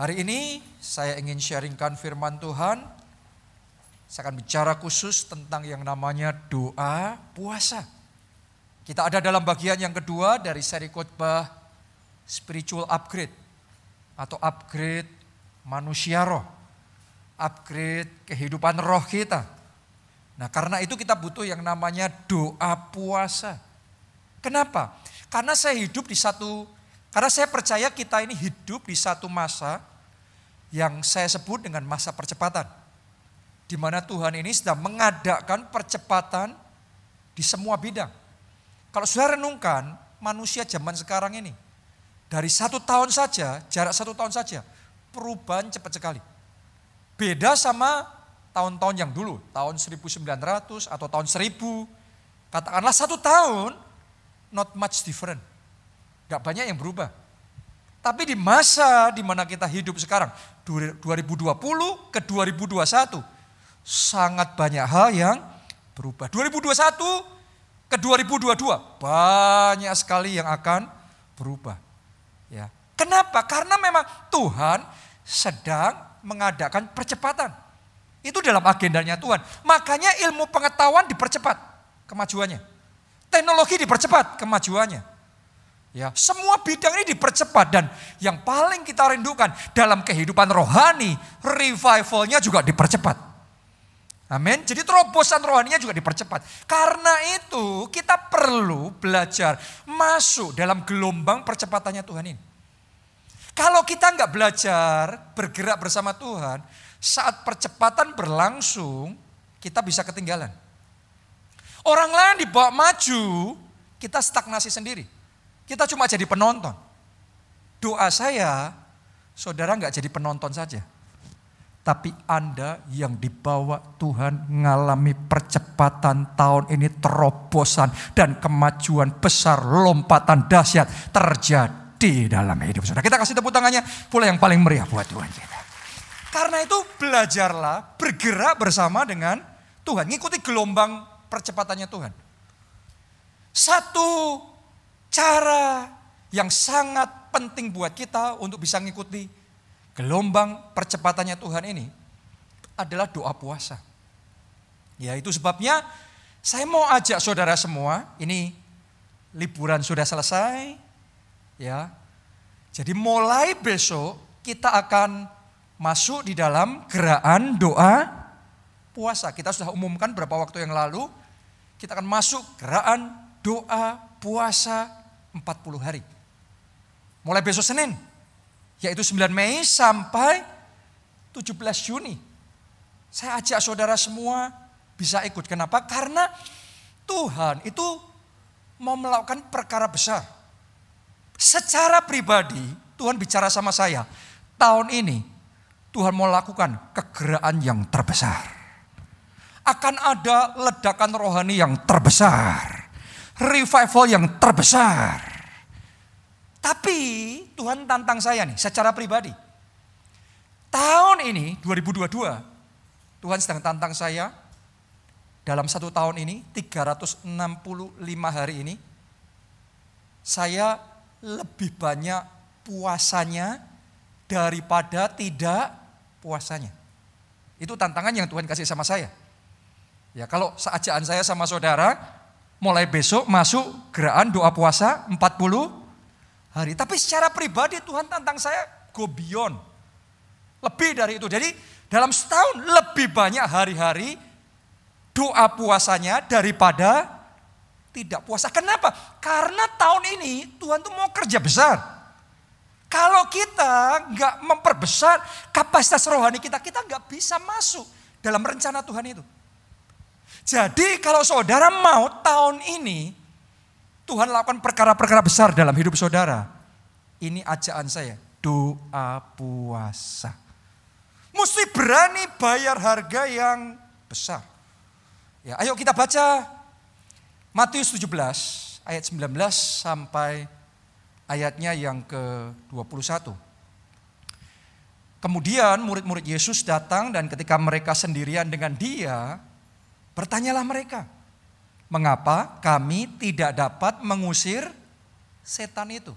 Hari ini saya ingin sharingkan firman Tuhan. Saya akan bicara khusus tentang yang namanya doa puasa. Kita ada dalam bagian yang kedua dari seri khotbah spiritual upgrade atau upgrade manusia roh. Upgrade kehidupan roh kita. Nah, karena itu kita butuh yang namanya doa puasa. Kenapa? Karena saya hidup di satu karena saya percaya kita ini hidup di satu masa yang saya sebut dengan masa percepatan. Di mana Tuhan ini sedang mengadakan percepatan di semua bidang. Kalau sudah renungkan, manusia zaman sekarang ini, dari satu tahun saja, jarak satu tahun saja, perubahan cepat sekali. Beda sama tahun-tahun yang dulu, tahun 1900 atau tahun 1000, katakanlah satu tahun, not much different. Gak banyak yang berubah. Tapi di masa di mana kita hidup sekarang, 2020 ke 2021, sangat banyak hal yang berubah. 2021 ke 2022, banyak sekali yang akan berubah. Ya. Kenapa? Karena memang Tuhan sedang mengadakan percepatan. Itu dalam agendanya Tuhan. Makanya ilmu pengetahuan dipercepat kemajuannya. Teknologi dipercepat kemajuannya. Ya, semua bidang ini dipercepat dan yang paling kita rindukan dalam kehidupan rohani, revivalnya juga dipercepat. Amin. Jadi terobosan rohaninya juga dipercepat. Karena itu kita perlu belajar masuk dalam gelombang percepatannya Tuhan ini. Kalau kita nggak belajar bergerak bersama Tuhan, saat percepatan berlangsung, kita bisa ketinggalan. Orang lain dibawa maju, kita stagnasi sendiri. Kita cuma jadi penonton. Doa saya, saudara nggak jadi penonton saja. Tapi Anda yang dibawa Tuhan mengalami percepatan tahun ini terobosan dan kemajuan besar lompatan dahsyat terjadi dalam hidup saudara. Kita kasih tepuk tangannya pula yang paling meriah buat Tuhan kita. Karena itu belajarlah bergerak bersama dengan Tuhan. Ngikuti gelombang percepatannya Tuhan. Satu cara yang sangat penting buat kita untuk bisa mengikuti gelombang percepatannya Tuhan ini adalah doa puasa. Ya itu sebabnya saya mau ajak saudara semua, ini liburan sudah selesai, ya. Jadi mulai besok kita akan masuk di dalam gerakan doa puasa. Kita sudah umumkan beberapa waktu yang lalu, kita akan masuk gerakan doa puasa 40 hari. Mulai besok Senin, yaitu 9 Mei sampai 17 Juni. Saya ajak saudara semua bisa ikut. Kenapa? Karena Tuhan itu mau melakukan perkara besar. Secara pribadi, Tuhan bicara sama saya. Tahun ini, Tuhan mau lakukan kegerakan yang terbesar. Akan ada ledakan rohani yang terbesar revival yang terbesar. Tapi Tuhan tantang saya nih secara pribadi. Tahun ini 2022 Tuhan sedang tantang saya dalam satu tahun ini 365 hari ini saya lebih banyak puasanya daripada tidak puasanya. Itu tantangan yang Tuhan kasih sama saya. Ya kalau seajaan saya sama saudara, mulai besok masuk gerakan doa puasa 40 hari. Tapi secara pribadi Tuhan tantang saya go beyond. Lebih dari itu. Jadi dalam setahun lebih banyak hari-hari doa puasanya daripada tidak puasa. Kenapa? Karena tahun ini Tuhan tuh mau kerja besar. Kalau kita nggak memperbesar kapasitas rohani kita, kita nggak bisa masuk dalam rencana Tuhan itu. Jadi kalau saudara mau tahun ini Tuhan lakukan perkara-perkara besar dalam hidup saudara. Ini ajakan saya, doa puasa. Mesti berani bayar harga yang besar. Ya, ayo kita baca Matius 17 ayat 19 sampai ayatnya yang ke-21. Kemudian murid-murid Yesus datang dan ketika mereka sendirian dengan dia, Bertanyalah mereka, mengapa kami tidak dapat mengusir setan itu?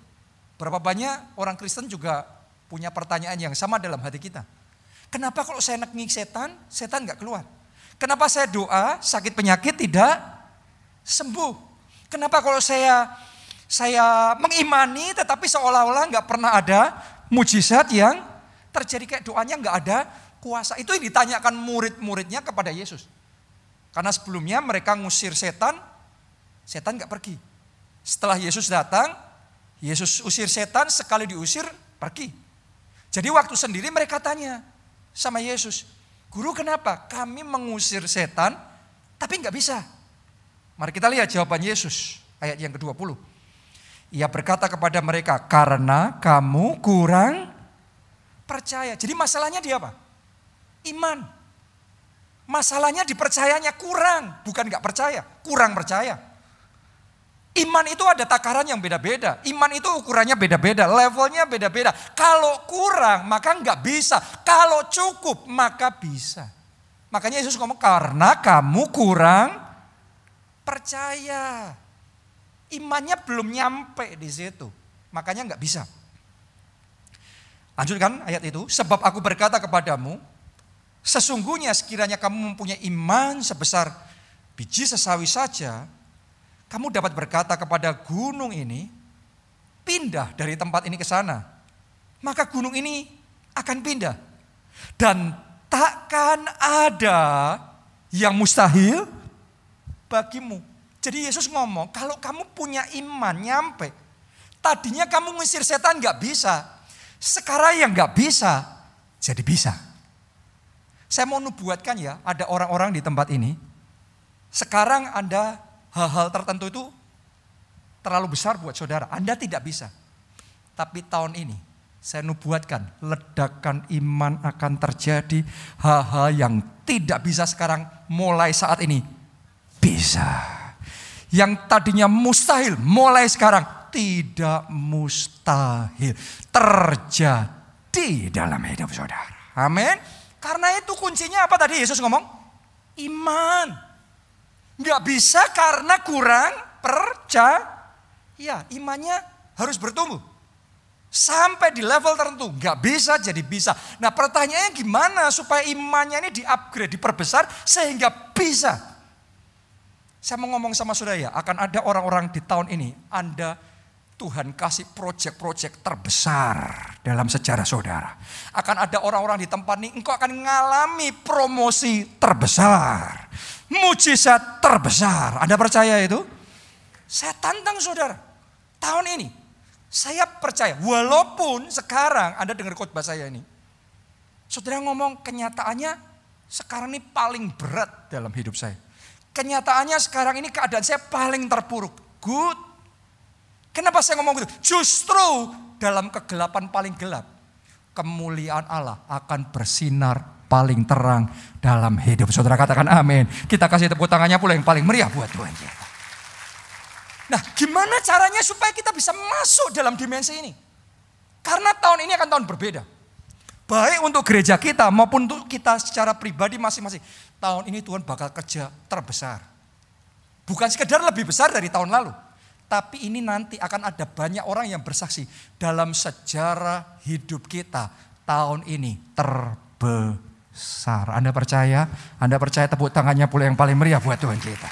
Berapa banyak orang Kristen juga punya pertanyaan yang sama dalam hati kita. Kenapa kalau saya nengik setan, setan nggak keluar? Kenapa saya doa, sakit penyakit tidak sembuh? Kenapa kalau saya saya mengimani tetapi seolah-olah nggak pernah ada mujizat yang terjadi kayak doanya nggak ada kuasa. Itu yang ditanyakan murid-muridnya kepada Yesus. Karena sebelumnya mereka ngusir setan, setan nggak pergi. Setelah Yesus datang, Yesus usir setan, sekali diusir, pergi. Jadi waktu sendiri mereka tanya sama Yesus, Guru kenapa? Kami mengusir setan, tapi nggak bisa. Mari kita lihat jawaban Yesus, ayat yang ke-20. Ia berkata kepada mereka, karena kamu kurang percaya. Jadi masalahnya dia apa? Iman. Masalahnya dipercayanya kurang, bukan nggak percaya, kurang percaya. Iman itu ada takaran yang beda-beda. Iman itu ukurannya beda-beda, levelnya beda-beda. Kalau kurang maka nggak bisa. Kalau cukup maka bisa. Makanya Yesus ngomong karena kamu kurang percaya. Imannya belum nyampe di situ. Makanya nggak bisa. Lanjutkan ayat itu. Sebab aku berkata kepadamu, Sesungguhnya sekiranya kamu mempunyai iman sebesar biji sesawi saja, kamu dapat berkata kepada gunung ini, pindah dari tempat ini ke sana. Maka gunung ini akan pindah. Dan takkan ada yang mustahil bagimu. Jadi Yesus ngomong, kalau kamu punya iman nyampe, tadinya kamu ngusir setan gak bisa. Sekarang yang gak bisa, jadi bisa. Saya mau nubuatkan ya, ada orang-orang di tempat ini. Sekarang Anda hal-hal tertentu itu terlalu besar buat saudara. Anda tidak bisa. Tapi tahun ini saya nubuatkan ledakan iman akan terjadi. Hal-hal yang tidak bisa sekarang mulai saat ini bisa. Yang tadinya mustahil mulai sekarang tidak mustahil terjadi dalam hidup saudara. Amin. Karena itu kuncinya apa tadi Yesus ngomong? Iman. Nggak bisa karena kurang percaya. Ya, imannya harus bertumbuh. Sampai di level tertentu. Nggak bisa jadi bisa. Nah pertanyaannya gimana supaya imannya ini di-upgrade, diperbesar sehingga bisa. Saya mau ngomong sama saudara ya, akan ada orang-orang di tahun ini. Anda Tuhan kasih proyek-proyek terbesar dalam sejarah saudara. Akan ada orang-orang di tempat ini, engkau akan mengalami promosi terbesar. Mujizat terbesar. Anda percaya itu? Saya tantang saudara. Tahun ini, saya percaya. Walaupun sekarang Anda dengar khotbah saya ini. Saudara ngomong kenyataannya sekarang ini paling berat dalam hidup saya. Kenyataannya sekarang ini keadaan saya paling terpuruk. Good Kenapa saya ngomong gitu? Justru dalam kegelapan paling gelap, kemuliaan Allah akan bersinar paling terang dalam hidup. Saudara katakan amin. Kita kasih tepuk tangannya pula yang paling meriah buat Tuhan kita. Nah gimana caranya supaya kita bisa masuk dalam dimensi ini? Karena tahun ini akan tahun berbeda. Baik untuk gereja kita maupun untuk kita secara pribadi masing-masing. Tahun ini Tuhan bakal kerja terbesar. Bukan sekedar lebih besar dari tahun lalu. Tapi ini nanti akan ada banyak orang yang bersaksi dalam sejarah hidup kita tahun ini terbesar. Anda percaya? Anda percaya tepuk tangannya pula yang paling meriah buat Tuhan kita.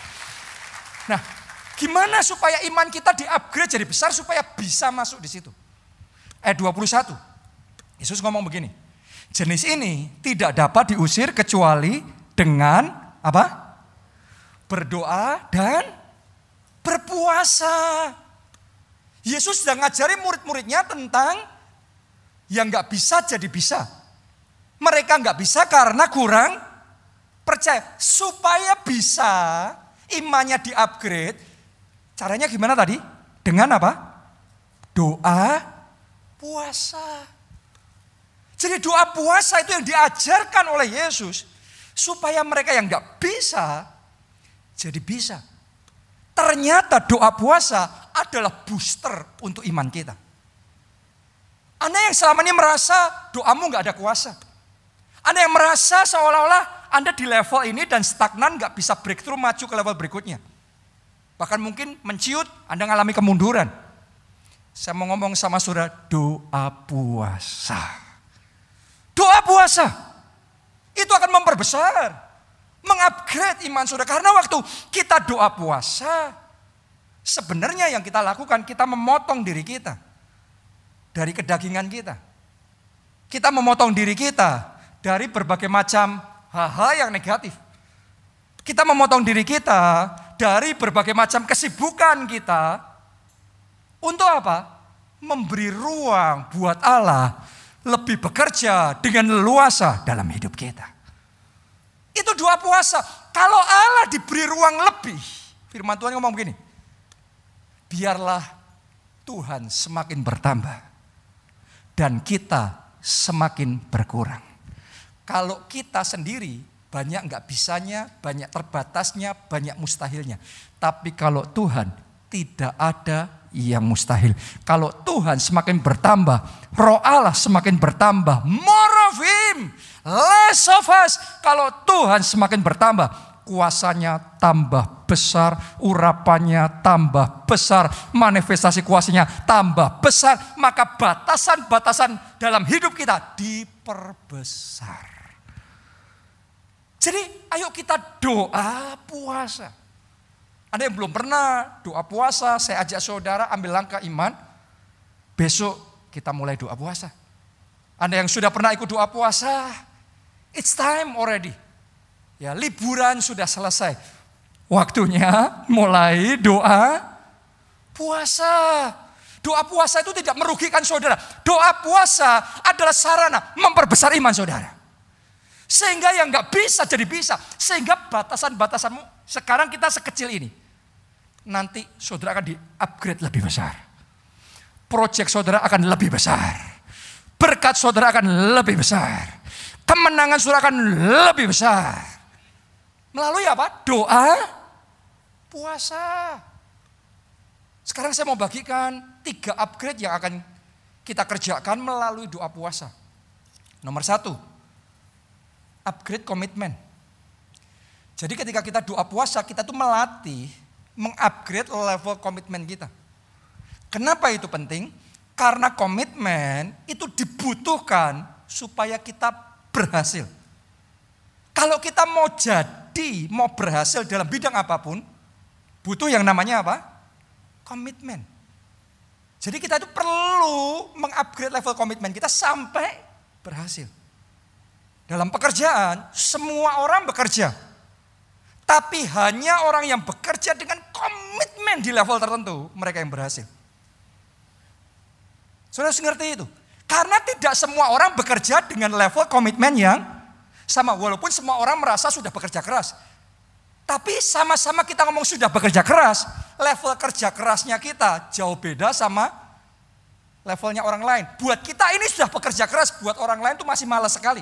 Nah, gimana supaya iman kita di-upgrade jadi besar supaya bisa masuk di situ? Ayat 21. Yesus ngomong begini. Jenis ini tidak dapat diusir kecuali dengan apa? Berdoa dan berpuasa. Yesus sedang ngajari murid-muridnya tentang yang nggak bisa jadi bisa. Mereka nggak bisa karena kurang percaya. Supaya bisa imannya di-upgrade. Caranya gimana tadi? Dengan apa? Doa puasa. Jadi doa puasa itu yang diajarkan oleh Yesus. Supaya mereka yang nggak bisa jadi bisa. Ternyata doa puasa adalah booster untuk iman kita. Anda yang selama ini merasa doamu nggak ada kuasa. Anda yang merasa seolah-olah Anda di level ini dan stagnan nggak bisa breakthrough maju ke level berikutnya. Bahkan mungkin menciut, Anda mengalami kemunduran. Saya mau ngomong sama saudara, doa puasa. Doa puasa. Itu akan memperbesar. Mengupgrade iman saudara. Karena waktu kita doa puasa, sebenarnya yang kita lakukan, kita memotong diri kita. Dari kedagingan kita. Kita memotong diri kita dari berbagai macam hal-hal yang negatif. Kita memotong diri kita dari berbagai macam kesibukan kita untuk apa? Memberi ruang buat Allah lebih bekerja dengan leluasa dalam hidup kita. Itu dua puasa. Kalau Allah diberi ruang lebih, firman Tuhan ngomong begini. Biarlah Tuhan semakin bertambah dan kita semakin berkurang. Kalau kita sendiri banyak nggak bisanya, banyak terbatasnya, banyak mustahilnya. Tapi kalau Tuhan tidak ada yang mustahil. Kalau Tuhan semakin bertambah, roh Allah semakin bertambah, more of him, less of us. Kalau Tuhan semakin bertambah, kuasanya tambah besar, urapannya tambah besar, manifestasi kuasanya tambah besar, maka batasan-batasan dalam hidup kita diperbesar. Jadi ayo kita doa puasa. Ada yang belum pernah doa puasa, saya ajak saudara ambil langkah iman. Besok kita mulai doa puasa. Anda yang sudah pernah ikut doa puasa, it's time already. Ya, liburan sudah selesai. Waktunya mulai doa puasa. Doa puasa itu tidak merugikan saudara. Doa puasa adalah sarana memperbesar iman saudara. Sehingga yang nggak bisa jadi bisa. Sehingga batasan-batasanmu sekarang kita sekecil ini nanti saudara akan di-upgrade lebih besar. Proyek saudara akan lebih besar. Berkat saudara akan lebih besar. Kemenangan saudara akan lebih besar. Melalui apa? Doa, puasa. Sekarang saya mau bagikan tiga upgrade yang akan kita kerjakan melalui doa puasa. Nomor satu, upgrade komitmen. Jadi ketika kita doa puasa, kita tuh melatih mengupgrade level komitmen kita. Kenapa itu penting? Karena komitmen itu dibutuhkan supaya kita berhasil. Kalau kita mau jadi, mau berhasil dalam bidang apa pun, butuh yang namanya apa? Komitmen. Jadi kita itu perlu mengupgrade level komitmen kita sampai berhasil. Dalam pekerjaan, semua orang bekerja. Tapi hanya orang yang bekerja dengan komitmen di level tertentu, mereka yang berhasil. Sudah ngerti itu? Karena tidak semua orang bekerja dengan level komitmen yang sama. Walaupun semua orang merasa sudah bekerja keras. Tapi sama-sama kita ngomong sudah bekerja keras, level kerja kerasnya kita jauh beda sama levelnya orang lain. Buat kita ini sudah bekerja keras, buat orang lain itu masih malas sekali.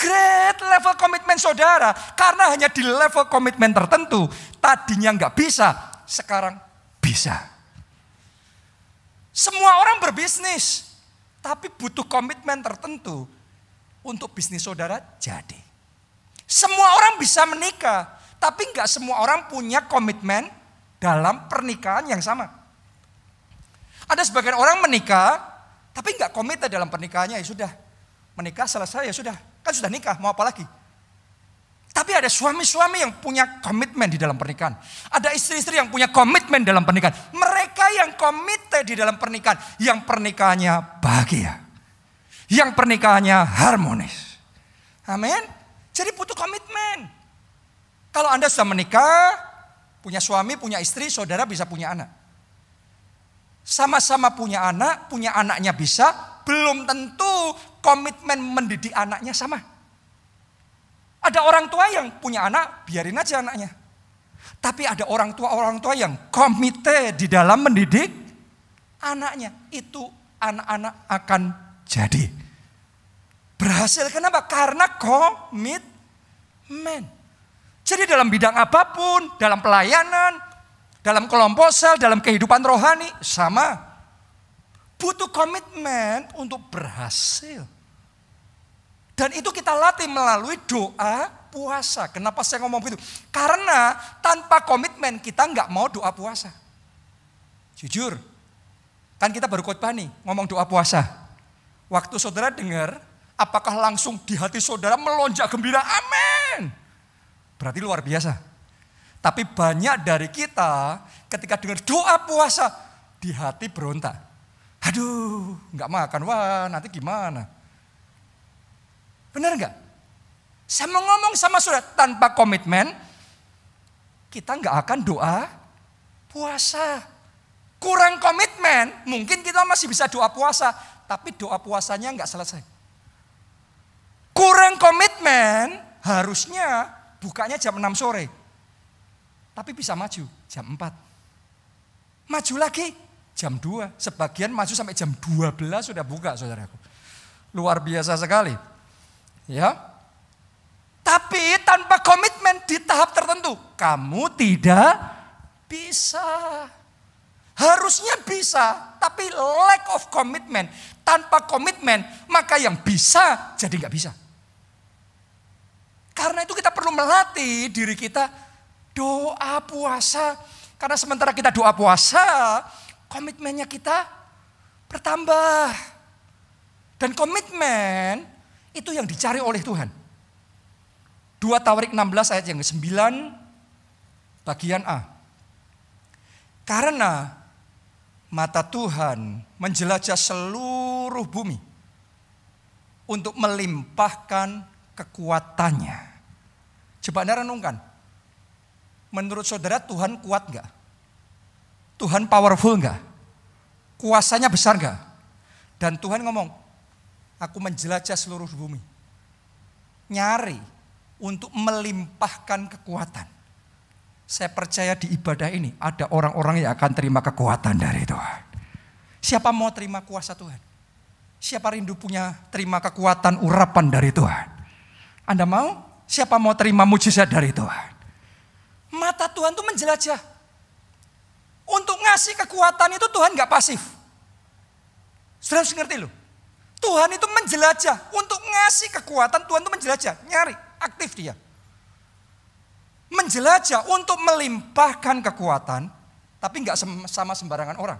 Upgrade level komitmen saudara. Karena hanya di level komitmen tertentu. Tadinya nggak bisa, sekarang bisa. Semua orang berbisnis. Tapi butuh komitmen tertentu untuk bisnis saudara jadi. Semua orang bisa menikah. Tapi nggak semua orang punya komitmen dalam pernikahan yang sama. Ada sebagian orang menikah, tapi nggak komit dalam pernikahannya ya sudah. Menikah selesai ya sudah, Kan sudah nikah, mau apa lagi? Tapi ada suami-suami yang punya komitmen di dalam pernikahan. Ada istri-istri yang punya komitmen dalam pernikahan. Mereka yang komite di dalam pernikahan. Yang pernikahannya bahagia. Yang pernikahannya harmonis. Amin. Jadi butuh komitmen. Kalau Anda sudah menikah, punya suami, punya istri, saudara bisa punya anak. Sama-sama punya anak, punya anaknya bisa, belum tentu komitmen mendidik anaknya sama. Ada orang tua yang punya anak, biarin aja anaknya. Tapi ada orang tua-orang tua yang komite di dalam mendidik anaknya. Itu anak-anak akan jadi. Berhasil kenapa? Karena komitmen. Jadi dalam bidang apa pun, dalam pelayanan, dalam kelompok sel, dalam kehidupan rohani, sama. Butuh komitmen untuk berhasil. Dan itu kita latih melalui doa puasa. Kenapa saya ngomong begitu? Karena tanpa komitmen kita nggak mau doa puasa. Jujur, kan kita baru khotbah nih ngomong doa puasa. Waktu saudara dengar, apakah langsung di hati saudara melonjak gembira? Amin. Berarti luar biasa. Tapi banyak dari kita ketika dengar doa puasa, di hati berontak. Aduh, nggak makan, wah nanti gimana? Benar nggak? Saya mau ngomong sama saudara tanpa komitmen, kita nggak akan doa puasa. Kurang komitmen, mungkin kita masih bisa doa puasa, tapi doa puasanya nggak selesai. Kurang komitmen, harusnya bukanya jam 6 sore. Tapi bisa maju jam 4. Maju lagi jam 2. Sebagian maju sampai jam 12 sudah buka saudaraku. Luar biasa sekali. Ya. Tapi tanpa komitmen di tahap tertentu, kamu tidak bisa. Harusnya bisa, tapi lack of commitment. Tanpa komitmen, maka yang bisa jadi nggak bisa. Karena itu kita perlu melatih diri kita doa puasa. Karena sementara kita doa puasa, komitmennya kita bertambah. Dan komitmen itu yang dicari oleh Tuhan. 2 Tawarik 16 ayat yang ke-9 bagian A. Karena mata Tuhan menjelajah seluruh bumi untuk melimpahkan kekuatannya. Coba Anda renungkan. Menurut saudara Tuhan kuat nggak? Tuhan powerful nggak? Kuasanya besar nggak? Dan Tuhan ngomong, aku menjelajah seluruh bumi. Nyari untuk melimpahkan kekuatan. Saya percaya di ibadah ini ada orang-orang yang akan terima kekuatan dari Tuhan. Siapa mau terima kuasa Tuhan? Siapa rindu punya terima kekuatan urapan dari Tuhan? Anda mau? Siapa mau terima mujizat dari Tuhan? Mata Tuhan itu menjelajah. Untuk ngasih kekuatan itu Tuhan gak pasif. Sudah harus ngerti loh. Tuhan itu menjelajah. Untuk ngasih kekuatan Tuhan itu menjelajah. Nyari, aktif dia menjelajah untuk melimpahkan kekuatan, tapi nggak sama sembarangan orang.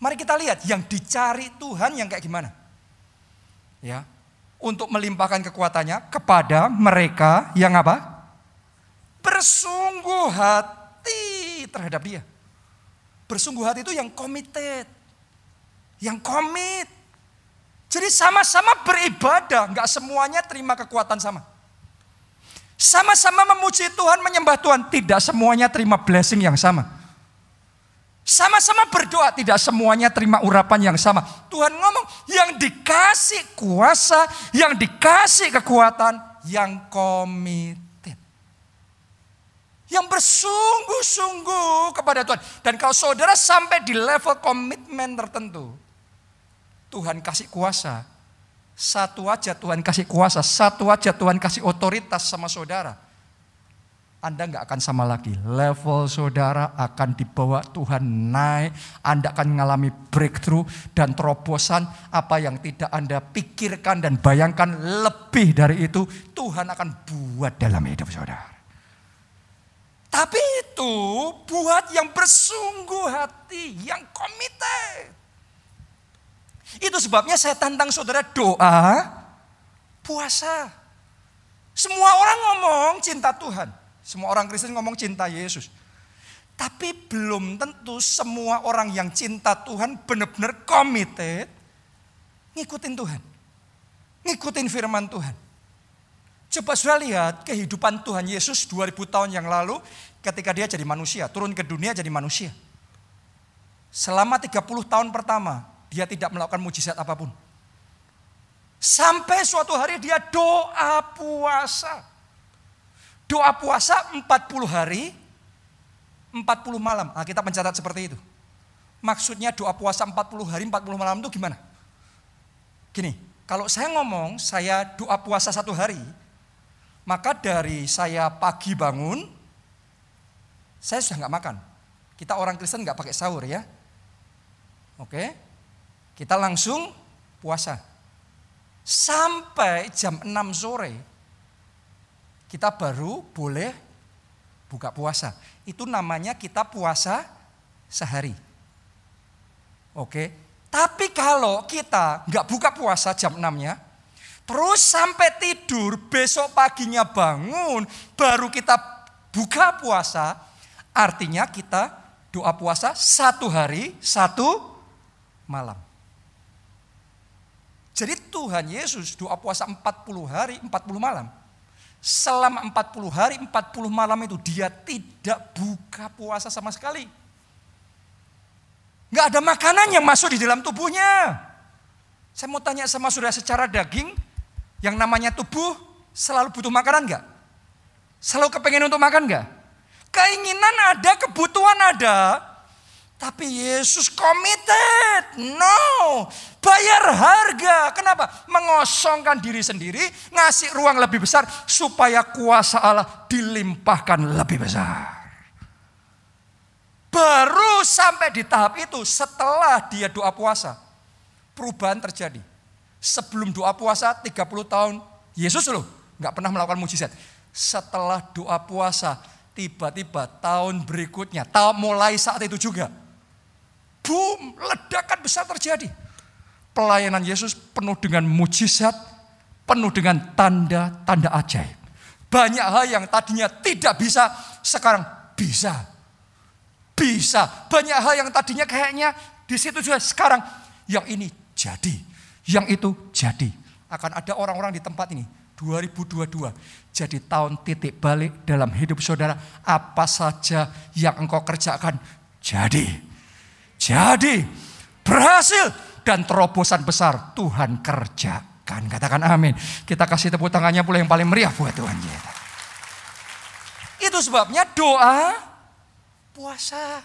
Mari kita lihat yang dicari Tuhan yang kayak gimana. Ya, untuk melimpahkan kekuatannya kepada mereka yang apa? Bersungguh hati terhadap dia. Bersungguh hati itu yang committed. Yang komit. Jadi sama-sama beribadah, nggak semuanya terima kekuatan sama. Sama-sama memuji Tuhan, menyembah Tuhan. Tidak semuanya terima blessing yang sama. Sama-sama berdoa, tidak semuanya terima urapan yang sama. Tuhan ngomong, yang dikasih kuasa, yang dikasih kekuatan, yang komited. Yang bersungguh-sungguh kepada Tuhan. Dan kalau saudara sampai di level komitmen tertentu, Tuhan kasih kuasa, satu aja Tuhan kasih kuasa, satu aja Tuhan kasih otoritas sama saudara. Anda nggak akan sama lagi. Level saudara akan dibawa Tuhan naik. Anda akan mengalami breakthrough dan terobosan. Apa yang tidak Anda pikirkan dan bayangkan lebih dari itu. Tuhan akan buat dalam hidup saudara. Tapi itu buat yang bersungguh hati, yang komited. Itu sebabnya saya tantang saudara doa, puasa. Semua orang ngomong cinta Tuhan. Semua orang Kristen ngomong cinta Yesus. Tapi belum tentu semua orang yang cinta Tuhan benar-benar committed ngikutin Tuhan. Ngikutin firman Tuhan. Coba sudah lihat kehidupan Tuhan Yesus 2000 tahun yang lalu ketika dia jadi manusia, turun ke dunia jadi manusia. Selama 30 tahun pertama, dia tidak melakukan mujizat apa pun. Sampai suatu hari dia doa puasa. Doa puasa 40 hari, 40 malam. Nah, kita mencatat seperti itu. Maksudnya doa puasa 40 hari, 40 malam itu gimana? Gini, kalau saya ngomong saya doa puasa satu hari, maka dari saya pagi bangun, saya sudah nggak makan. Kita orang Kristen nggak pakai sahur ya. Oke, kita langsung puasa. Sampai jam 6 sore kita baru boleh buka puasa. Itu namanya kita puasa sehari. Oke. Tapi kalau kita nggak buka puasa jam 6-nya, terus sampai tidur, besok paginya bangun, baru kita buka puasa, artinya kita doa puasa satu hari, satu malam. Jadi Tuhan Yesus doa puasa 40 hari, 40 malam. Selama 40 hari, 40 malam itu dia tidak buka puasa sama sekali. Nggak ada makanan yang masuk di dalam tubuhnya. Saya mau tanya sama saudara secara daging, yang namanya tubuh selalu butuh makanan nggak? Selalu kepengen untuk makan nggak? Keinginan ada, kebutuhan ada, tapi Yesus committed. No. Bayar harga. Kenapa? Mengosongkan diri sendiri. Ngasih ruang lebih besar. Supaya kuasa Allah dilimpahkan lebih besar. Baru sampai di tahap itu setelah dia doa puasa. Perubahan terjadi. Sebelum doa puasa 30 tahun. Yesus loh nggak pernah melakukan mujizat. Setelah doa puasa tiba-tiba tahun berikutnya. Tahun mulai saat itu juga boom, ledakan besar terjadi. Pelayanan Yesus penuh dengan mujizat, penuh dengan tanda-tanda ajaib. Banyak hal yang tadinya tidak bisa, sekarang bisa. Bisa. Banyak hal yang tadinya kayaknya di situ juga sekarang yang ini jadi, yang itu jadi. Akan ada orang-orang di tempat ini 2022 jadi tahun titik balik dalam hidup saudara. Apa saja yang engkau kerjakan jadi. Jadi berhasil dan terobosan besar Tuhan kerjakan. Katakan amin. Kita kasih tepuk tangannya pula yang paling meriah buat Tuhan. Itu sebabnya doa puasa.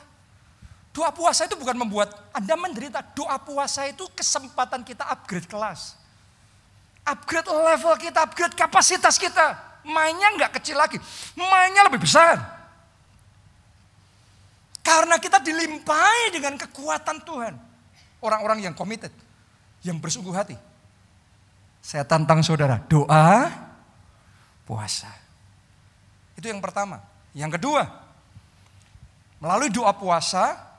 Doa puasa itu bukan membuat Anda menderita. Doa puasa itu kesempatan kita upgrade kelas. Upgrade level kita, upgrade kapasitas kita. Mainnya nggak kecil lagi, mainnya lebih besar. Karena kita dilimpahi dengan kekuatan Tuhan. Orang-orang yang committed, yang bersungguh hati. Saya tantang saudara, doa, puasa. Itu yang pertama. Yang kedua, melalui doa puasa,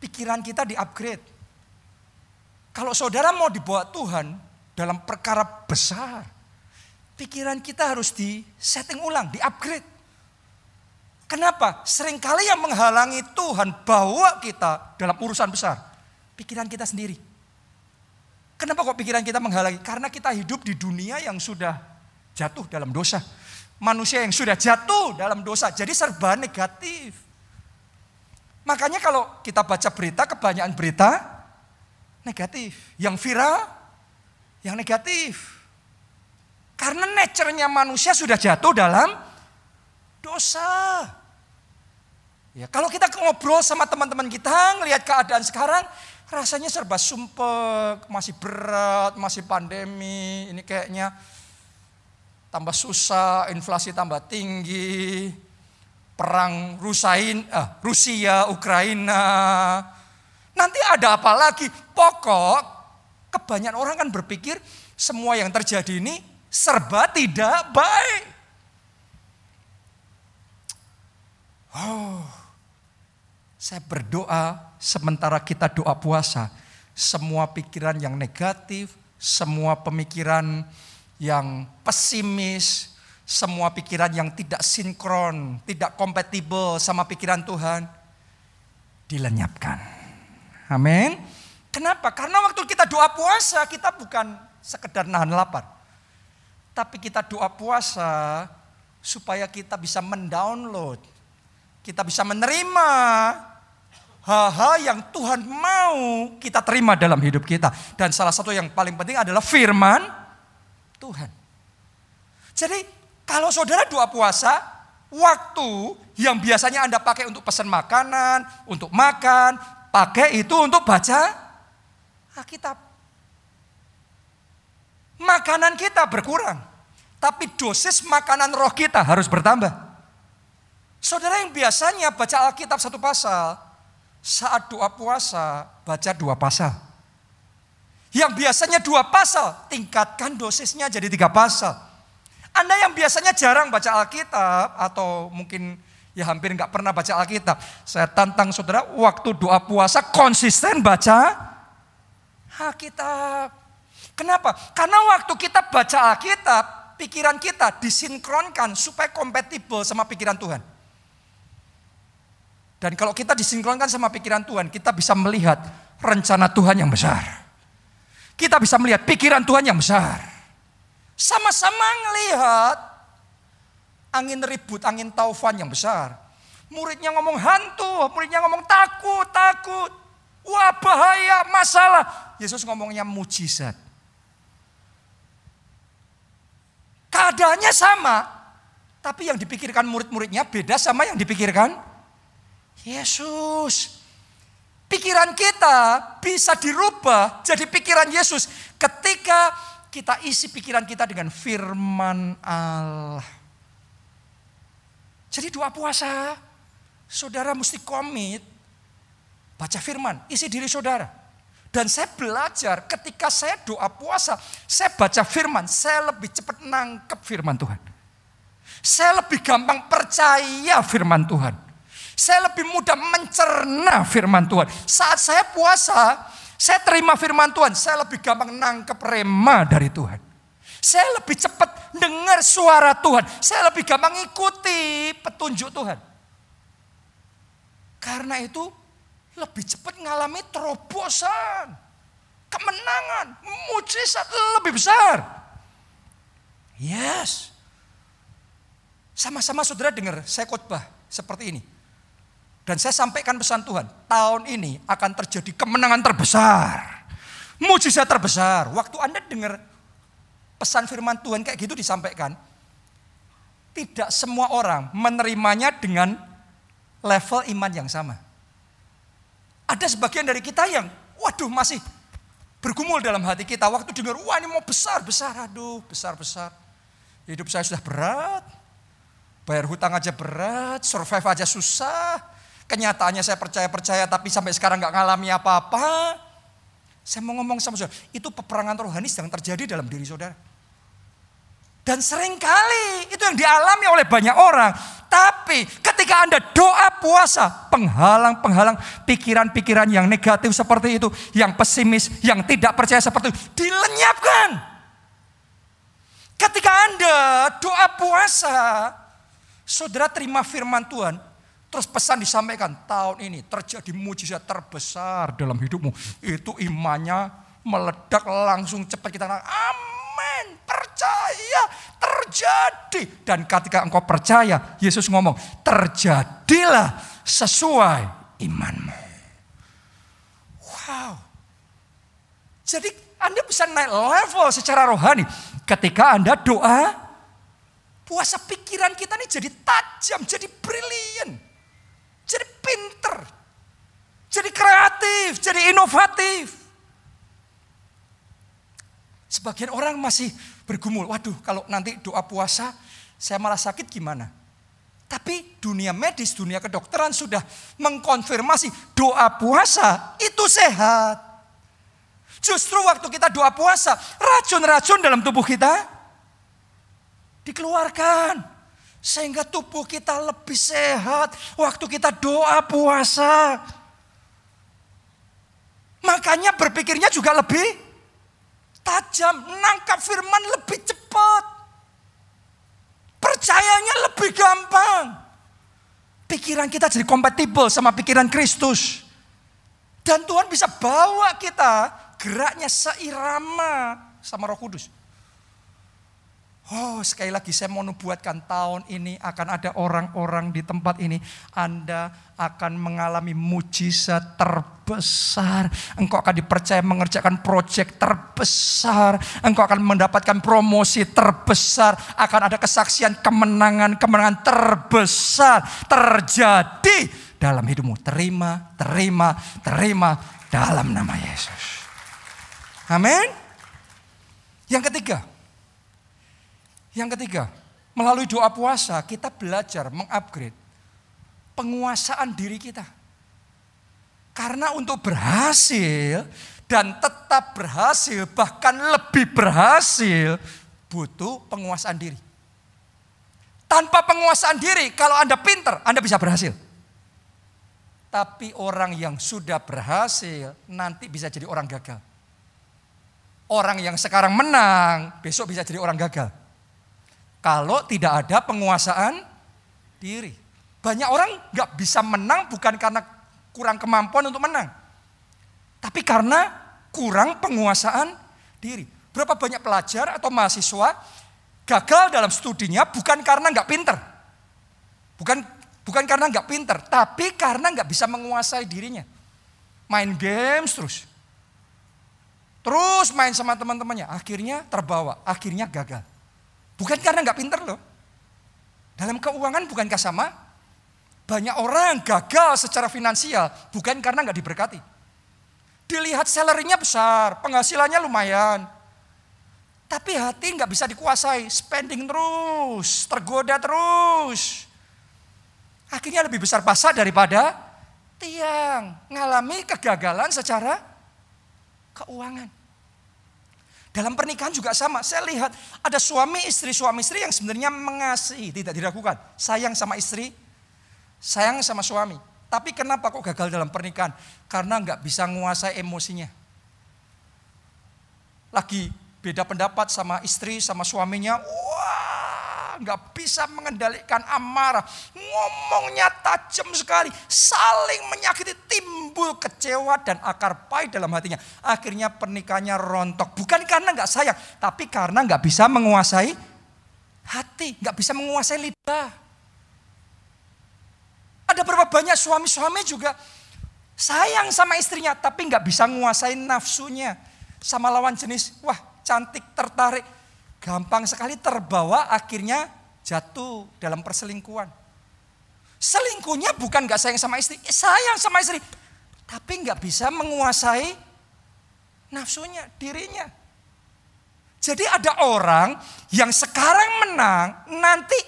pikiran kita di-upgrade. Kalau saudara mau dibawa Tuhan dalam perkara besar, pikiran kita harus di-setting ulang, di-upgrade. Kenapa? Seringkali yang menghalangi Tuhan bawa kita dalam urusan besar. Pikiran kita sendiri. Kenapa kok pikiran kita menghalangi? Karena kita hidup di dunia yang sudah jatuh dalam dosa. Manusia yang sudah jatuh dalam dosa. Jadi serba negatif. Makanya kalau kita baca berita, kebanyakan berita negatif. Yang viral, yang negatif. Karena nature-nya manusia sudah jatuh dalam dosa. Ya, kalau kita ngobrol sama teman-teman kita, ngelihat keadaan sekarang, rasanya serba sumpek, masih berat, masih pandemi, ini kayaknya tambah susah, inflasi tambah tinggi, perang Rusain, eh, Rusia, Ukraina. Nanti ada apa lagi? Pokok kebanyakan orang kan berpikir semua yang terjadi ini serba tidak baik. Oh, saya berdoa sementara kita doa puasa, semua pikiran yang negatif, semua pemikiran yang pesimis, semua pikiran yang tidak sinkron, tidak kompatibel sama pikiran Tuhan, dilenyapkan. Amin. Kenapa? Karena waktu kita doa puasa, kita bukan sekedar nahan lapar. Tapi kita doa puasa supaya kita bisa mendownload, kita bisa menerima hal-hal yang Tuhan mau kita terima dalam hidup kita. Dan salah satu yang paling penting adalah firman Tuhan. Jadi kalau saudara doa puasa, waktu yang biasanya Anda pakai untuk pesan makanan, untuk makan, pakai itu untuk baca Alkitab. Makanan kita berkurang, tapi dosis makanan roh kita harus bertambah. Saudara yang biasanya baca Alkitab satu pasal, saat doa puasa baca dua pasal. Yang biasanya dua pasal, tingkatkan dosisnya jadi tiga pasal. Anda yang biasanya jarang baca Alkitab atau mungkin Ya hampir nggak pernah baca Alkitab. Saya tantang saudara, waktu doa puasa konsisten baca Alkitab. Kenapa? Karena waktu kita baca Alkitab, pikiran kita disinkronkan supaya kompatibel sama pikiran Tuhan. Dan kalau kita disinkronkan sama pikiran Tuhan, kita bisa melihat rencana Tuhan yang besar. Kita bisa melihat pikiran Tuhan yang besar. Sama-sama melihat angin ribut, angin taufan yang besar. Muridnya ngomong hantu, muridnya ngomong takut, takut. Wah bahaya, masalah. Yesus ngomongnya mujizat. Keadaannya sama, tapi yang dipikirkan murid-muridnya beda sama yang dipikirkan Yesus. Pikiran kita bisa dirubah jadi pikiran Yesus ketika kita isi pikiran kita dengan firman Allah. Jadi doa puasa, saudara mesti komit baca firman, isi diri saudara. Dan saya belajar ketika saya doa puasa, saya baca firman, saya lebih cepat nangkep firman Tuhan. Saya lebih gampang percaya firman Tuhan. Saya lebih mudah mencerna firman Tuhan. Saat saya puasa, saya terima firman Tuhan, saya lebih gampang nangkep rema dari Tuhan. Saya lebih cepat dengar suara Tuhan. Saya lebih gampang ikuti petunjuk Tuhan. Karena itu lebih cepat mengalami terobosan, kemenangan, mujizat lebih besar. Yes. Sama-sama saudara dengar saya khotbah seperti ini. Dan saya sampaikan pesan Tuhan, tahun ini akan terjadi kemenangan terbesar. Mujizat terbesar. Waktu Anda dengar pesan firman Tuhan kayak gitu disampaikan, tidak semua orang menerimanya dengan level iman yang sama. Ada sebagian dari kita yang, waduh masih bergumul dalam hati kita. Waktu dengar, wah ini mau besar-besar, aduh besar-besar. Hidup saya sudah berat, bayar hutang aja berat, survive aja susah. Kenyataannya saya percaya-percaya tapi sampai sekarang nggak ngalami apa-apa. Saya mau ngomong sama saudara, itu peperangan rohani sedang terjadi dalam diri saudara. Dan sering kali itu yang dialami oleh banyak orang. Tapi ketika Anda doa puasa, penghalang-penghalang pikiran-pikiran yang negatif seperti itu, yang pesimis, yang tidak percaya seperti itu, dilenyapkan. Ketika Anda doa puasa, saudara terima firman Tuhan, terus pesan disampaikan, tahun ini terjadi mujizat terbesar dalam hidupmu. Itu imannya meledak langsung cepat kita amin percaya terjadi. Dan ketika engkau percaya, Yesus ngomong, terjadilah sesuai imanmu. Wow. Jadi Anda bisa naik level secara rohani. Ketika Anda doa, puasa pikiran kita ini jadi tajam, jadi brilian. Jadi pinter. Jadi kreatif, jadi inovatif. Sebagian orang masih bergumul, waduh kalau nanti doa puasa saya malah sakit gimana? Tapi dunia medis, dunia kedokteran sudah mengkonfirmasi doa puasa itu sehat. Justru waktu kita doa puasa, racun-racun dalam tubuh kita dikeluarkan. Sehingga tubuh kita lebih sehat waktu kita doa puasa. Makanya berpikirnya juga lebih tajam, nangkap firman lebih cepat. Percayanya lebih gampang. Pikiran kita jadi kompatibel sama pikiran Kristus. Dan Tuhan bisa bawa kita geraknya seirama sama Roh Kudus. Oh sekali lagi saya mau nubuatkan tahun ini akan ada orang-orang di tempat ini. Anda akan mengalami mujizat terbesar. Engkau akan dipercaya mengerjakan proyek terbesar. Engkau akan mendapatkan promosi terbesar. Akan ada kesaksian kemenangan-kemenangan terbesar terjadi dalam hidupmu. Terima, terima, terima dalam nama Yesus. Amin. Yang ketiga, yang ketiga, melalui doa puasa kita belajar mengupgrade penguasaan diri kita. Karena untuk berhasil dan tetap berhasil, bahkan lebih berhasil, butuh penguasaan diri. Tanpa penguasaan diri, kalau Anda pinter, Anda bisa berhasil. Tapi orang yang sudah berhasil, nanti bisa jadi orang gagal. Orang yang sekarang menang, besok bisa jadi orang gagal. Kalau tidak ada penguasaan diri. Banyak orang nggak bisa menang bukan karena kurang kemampuan untuk menang. Tapi karena kurang penguasaan diri. Berapa banyak pelajar atau mahasiswa gagal dalam studinya bukan karena nggak pinter. Bukan bukan karena nggak pinter, tapi karena nggak bisa menguasai dirinya. Main games terus. Terus main sama teman-temannya, akhirnya terbawa, akhirnya gagal. Bukan karena nggak pinter loh. Dalam keuangan bukankah sama? Banyak orang gagal secara finansial bukan karena nggak diberkati. Dilihat salary-nya besar, penghasilannya lumayan, tapi hati nggak bisa dikuasai, spending terus, tergoda terus. Akhirnya lebih besar pasak daripada tiang. Ngalami kegagalan secara keuangan. Dalam pernikahan juga sama. Saya lihat ada suami istri, suami istri yang sebenarnya mengasihi, tidak diragukan. Sayang sama istri, sayang sama suami. Tapi kenapa kok gagal dalam pernikahan? Karena nggak bisa menguasai emosinya. Lagi beda pendapat sama istri, sama suaminya, wah nggak bisa mengendalikan amarah, ngomongnya tajam sekali, saling menyakiti, timbul kecewa dan akar pahit dalam hatinya. Akhirnya pernikahannya rontok, bukan karena nggak sayang, tapi karena nggak bisa menguasai hati, nggak bisa menguasai lidah. Ada berapa banyak suami-suami juga sayang sama istrinya, tapi nggak bisa menguasai nafsunya. Sama lawan jenis, wah cantik, tertarik. Gampang sekali terbawa akhirnya jatuh dalam perselingkuhan. Selingkuhnya bukan gak sayang sama istri, sayang sama istri. Tapi gak bisa menguasai nafsunya, dirinya. Jadi ada orang yang sekarang menang, nanti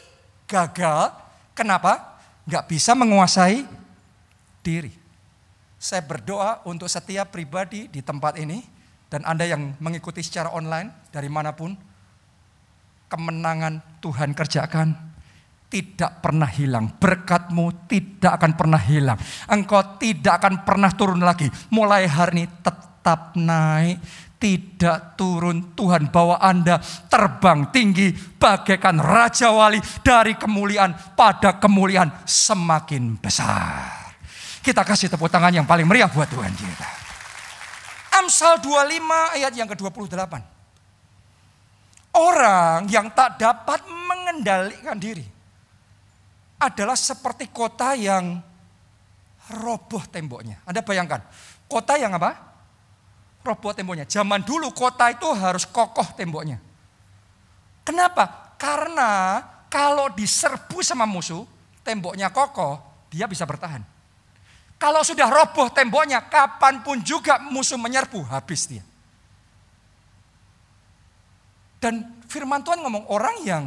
gagal. Kenapa? Gak bisa menguasai diri. Saya berdoa untuk setiap pribadi di tempat ini dan Anda yang mengikuti secara online dari mana pun, kemenangan Tuhan kerjakan tidak pernah hilang. Berkatmu tidak akan pernah hilang. Engkau tidak akan pernah turun lagi. Mulai hari ini tetap naik, tidak turun. Tuhan bawa Anda terbang tinggi bagaikan Raja Wali dari kemuliaan pada kemuliaan semakin besar. Kita kasih tepuk tangan yang paling meriah buat Tuhan kita. Amsal 25 ayat yang ke-28. Orang yang tak dapat mengendalikan diri adalah seperti kota yang roboh temboknya. Anda bayangkan, kota yang apa? Roboh temboknya. Zaman dulu kota itu harus kokoh temboknya. Kenapa? Karena kalau diserbu sama musuh, temboknya kokoh, dia bisa bertahan. Kalau sudah roboh temboknya, kapan pun juga musuh menyerbu, habis dia. Dan firman Tuhan ngomong orang yang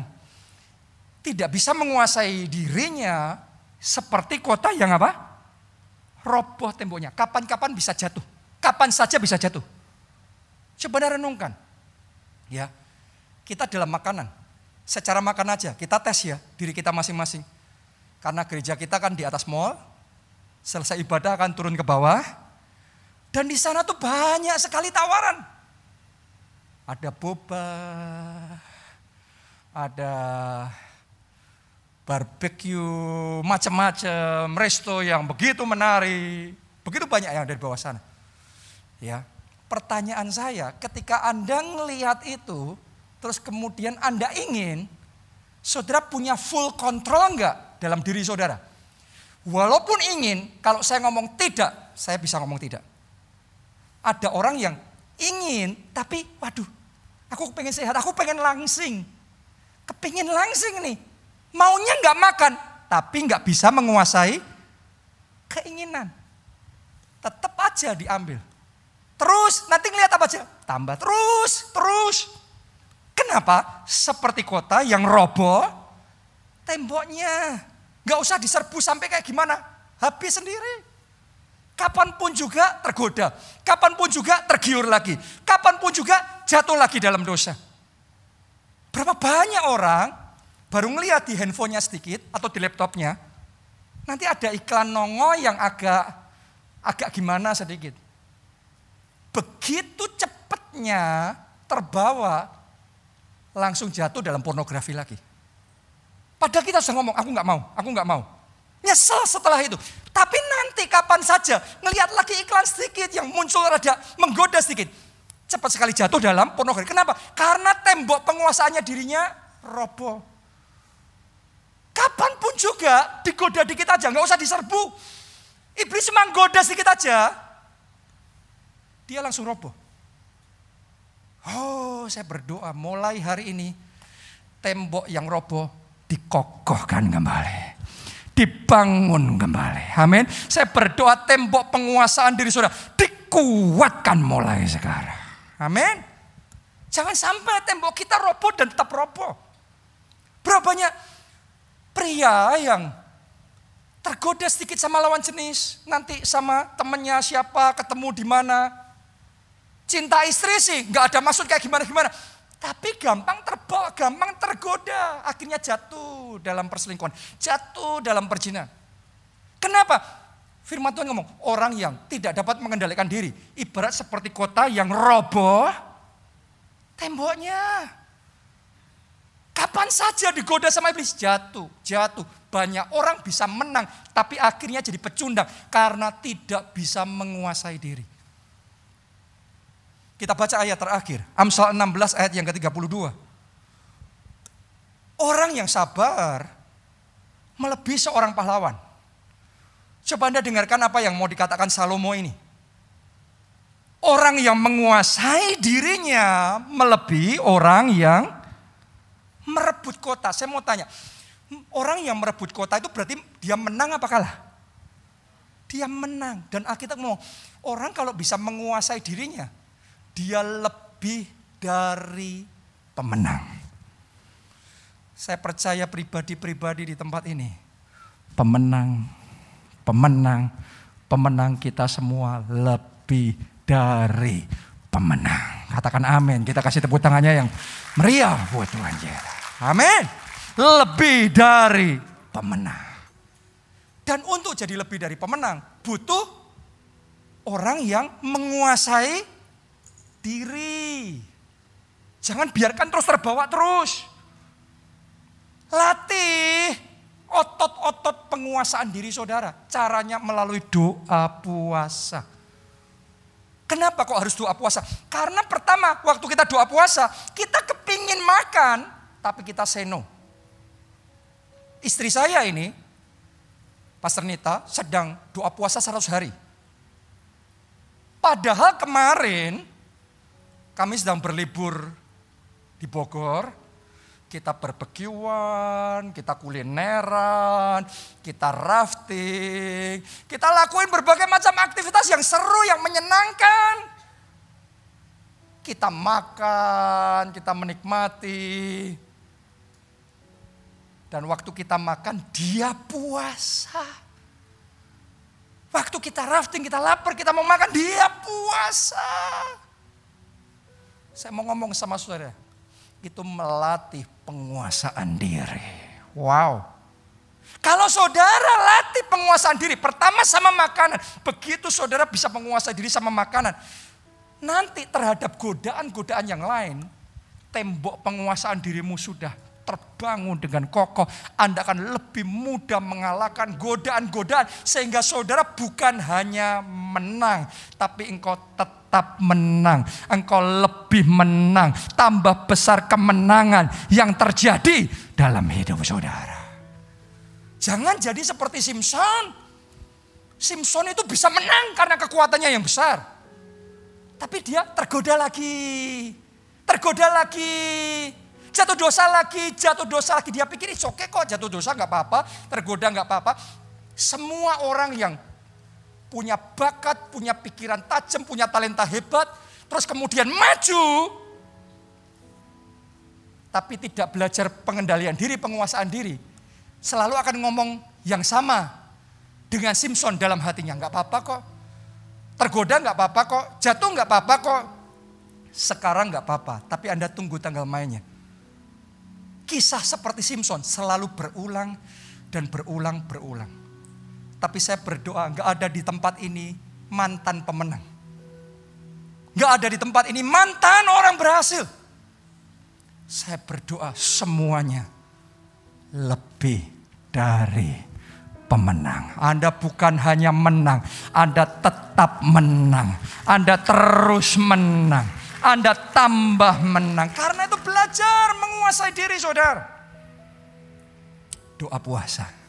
tidak bisa menguasai dirinya seperti kota yang apa? Roboh temboknya. Kapan-kapan bisa jatuh. Kapan saja bisa jatuh. Coba renungkan. Ya, kita dalam makanan. Secara makan aja, kita tes ya diri kita masing-masing. Karena gereja kita kan di atas mall, Selesai ibadah akan turun ke bawah. Dan di sana tuh banyak sekali tawaran. Ada boba, ada barbecue, macam-macam, resto yang begitu menarik. Begitu banyak yang ada di bawah sana. Ya, pertanyaan saya, ketika Anda melihat itu, terus kemudian Anda ingin, saudara punya full control enggak dalam diri saudara? Walaupun ingin, kalau saya ngomong tidak, saya bisa ngomong tidak. Ada orang yang ingin, tapi waduh, aku pengen sehat, aku pengen langsing. Kepingin langsing nih. Maunya nggak makan, tapi nggak bisa menguasai keinginan. Tetap aja diambil. Terus nanti ngeliat apa aja? Tambah terus, terus. Kenapa? Seperti kota yang roboh temboknya. Gak usah diserbu sampai kayak gimana. Habis sendiri. Kapan pun juga tergoda. Kapan pun juga tergiur lagi. Kapan pun juga jatuh lagi dalam dosa. Berapa banyak orang baru ngeliat di handphonenya sedikit atau di laptopnya, nanti ada iklan nongol yang agak agak gimana sedikit. Begitu cepatnya terbawa, langsung jatuh dalam pornografi lagi. Padahal kita sudah ngomong, aku nggak mau, aku nggak mau. Nyesel setelah itu. Tapi nanti kapan saja ngelihat lagi iklan sedikit yang muncul rada menggoda sedikit. Cepat sekali jatuh dalam pornografi. Kenapa? Karena tembok penguasaannya dirinya roboh. Kapan pun juga digoda dikit aja, nggak usah diserbu. Iblis cuma goda sedikit aja, dia langsung roboh. Oh, saya berdoa mulai hari ini tembok yang roboh dikokohkan kembali. Dibangun kembali. Amin. Saya berdoa tembok penguasaan diri saudara dikuatkan mulai sekarang. Amin. Jangan sampai tembok kita roboh dan tetap roboh. Berapa banyak pria yang tergoda sedikit sama lawan jenis, nanti sama temennya siapa, ketemu di mana. Cinta istri sih nggak ada maksud kayak gimana-gimana. Tapi gampang terbawa, gampang tergoda. Akhirnya jatuh dalam perselingkuhan. Jatuh dalam perjinahan. Kenapa? Firman Tuhan ngomong, orang yang tidak dapat mengendalikan diri. Ibarat seperti kota yang roboh temboknya. Kapan saja digoda sama iblis, jatuh, jatuh. Banyak orang bisa menang, tapi akhirnya jadi pecundang karena tidak bisa menguasai diri. Kita baca ayat terakhir, Amsal 16 ayat yang ke-32. Orang yang sabar melebihi seorang pahlawan. Coba Anda dengarkan apa yang mau dikatakan Salomo ini. Orang yang menguasai dirinya melebihi orang yang merebut kota. Saya mau tanya, orang yang merebut kota itu berarti dia menang apa kalah? Dia menang. Dan Alkitab ngomong, orang kalau bisa menguasai dirinya, dia lebih dari pemenang. Saya percaya pribadi-pribadi di tempat ini. Pemenang, pemenang, pemenang kita semua lebih dari pemenang. Katakan amin. Kita kasih tepuk tangannya yang meriah buat Tuhan. Amin. Lebih dari pemenang. Dan untuk jadi lebih dari pemenang, butuh orang yang menguasai diri. Jangan biarkan terus terbawa terus. Latih otot-otot penguasaan diri saudara. Caranya melalui doa puasa. Kenapa kok harus doa puasa? Karena pertama waktu kita doa puasa, kita kepingin makan, tapi kita seno. Istri saya ini, Pastor Nita, sedang doa puasa 100 hari. Padahal kemarin kami sedang berlibur di Bogor, kita berbekiwan, kita kulineran, kita rafting, kita lakuin berbagai macam aktivitas yang seru, yang menyenangkan. Kita makan, kita menikmati. Dan waktu kita makan, dia puasa. Waktu kita rafting, kita lapar, kita mau makan, dia puasa. Saya mau ngomong sama saudara, itu melatih penguasaan diri. Wow. Kalau saudara latih penguasaan diri, pertama sama makanan. Begitu saudara bisa menguasai diri sama makanan. Nanti terhadap godaan-godaan yang lain, tembok penguasaan dirimu sudah terbangun dengan kokoh. Anda akan lebih mudah mengalahkan godaan-godaan. Sehingga saudara bukan hanya menang, tapi engkau tetap tetap menang. Engkau lebih menang. Tambah besar kemenangan yang terjadi dalam hidup saudara. Jangan jadi seperti Simpson. Simpson itu bisa menang karena kekuatannya yang besar. Tapi dia tergoda lagi. Tergoda lagi. Jatuh dosa lagi, jatuh dosa lagi. Dia pikir, oke okay kok jatuh dosa nggak apa-apa, tergoda nggak apa-apa. Semua orang yang punya bakat, punya pikiran tajam, punya talenta hebat, terus kemudian maju, tapi tidak belajar pengendalian diri, penguasaan diri, selalu akan ngomong yang sama dengan Simpson dalam hatinya. Enggak apa-apa kok. Tergoda enggak apa-apa kok. Jatuh enggak apa-apa kok. Sekarang enggak apa-apa. Tapi Anda tunggu tanggal mainnya. Kisah seperti Simpson selalu berulang dan berulang berulang. Tapi saya berdoa nggak ada di tempat ini mantan pemenang. Nggak ada di tempat ini mantan orang berhasil. Saya berdoa semuanya lebih dari pemenang. Anda bukan hanya menang, Anda tetap menang. Anda terus menang. Anda tambah menang. Karena itu belajar menguasai diri saudara. Doa puasa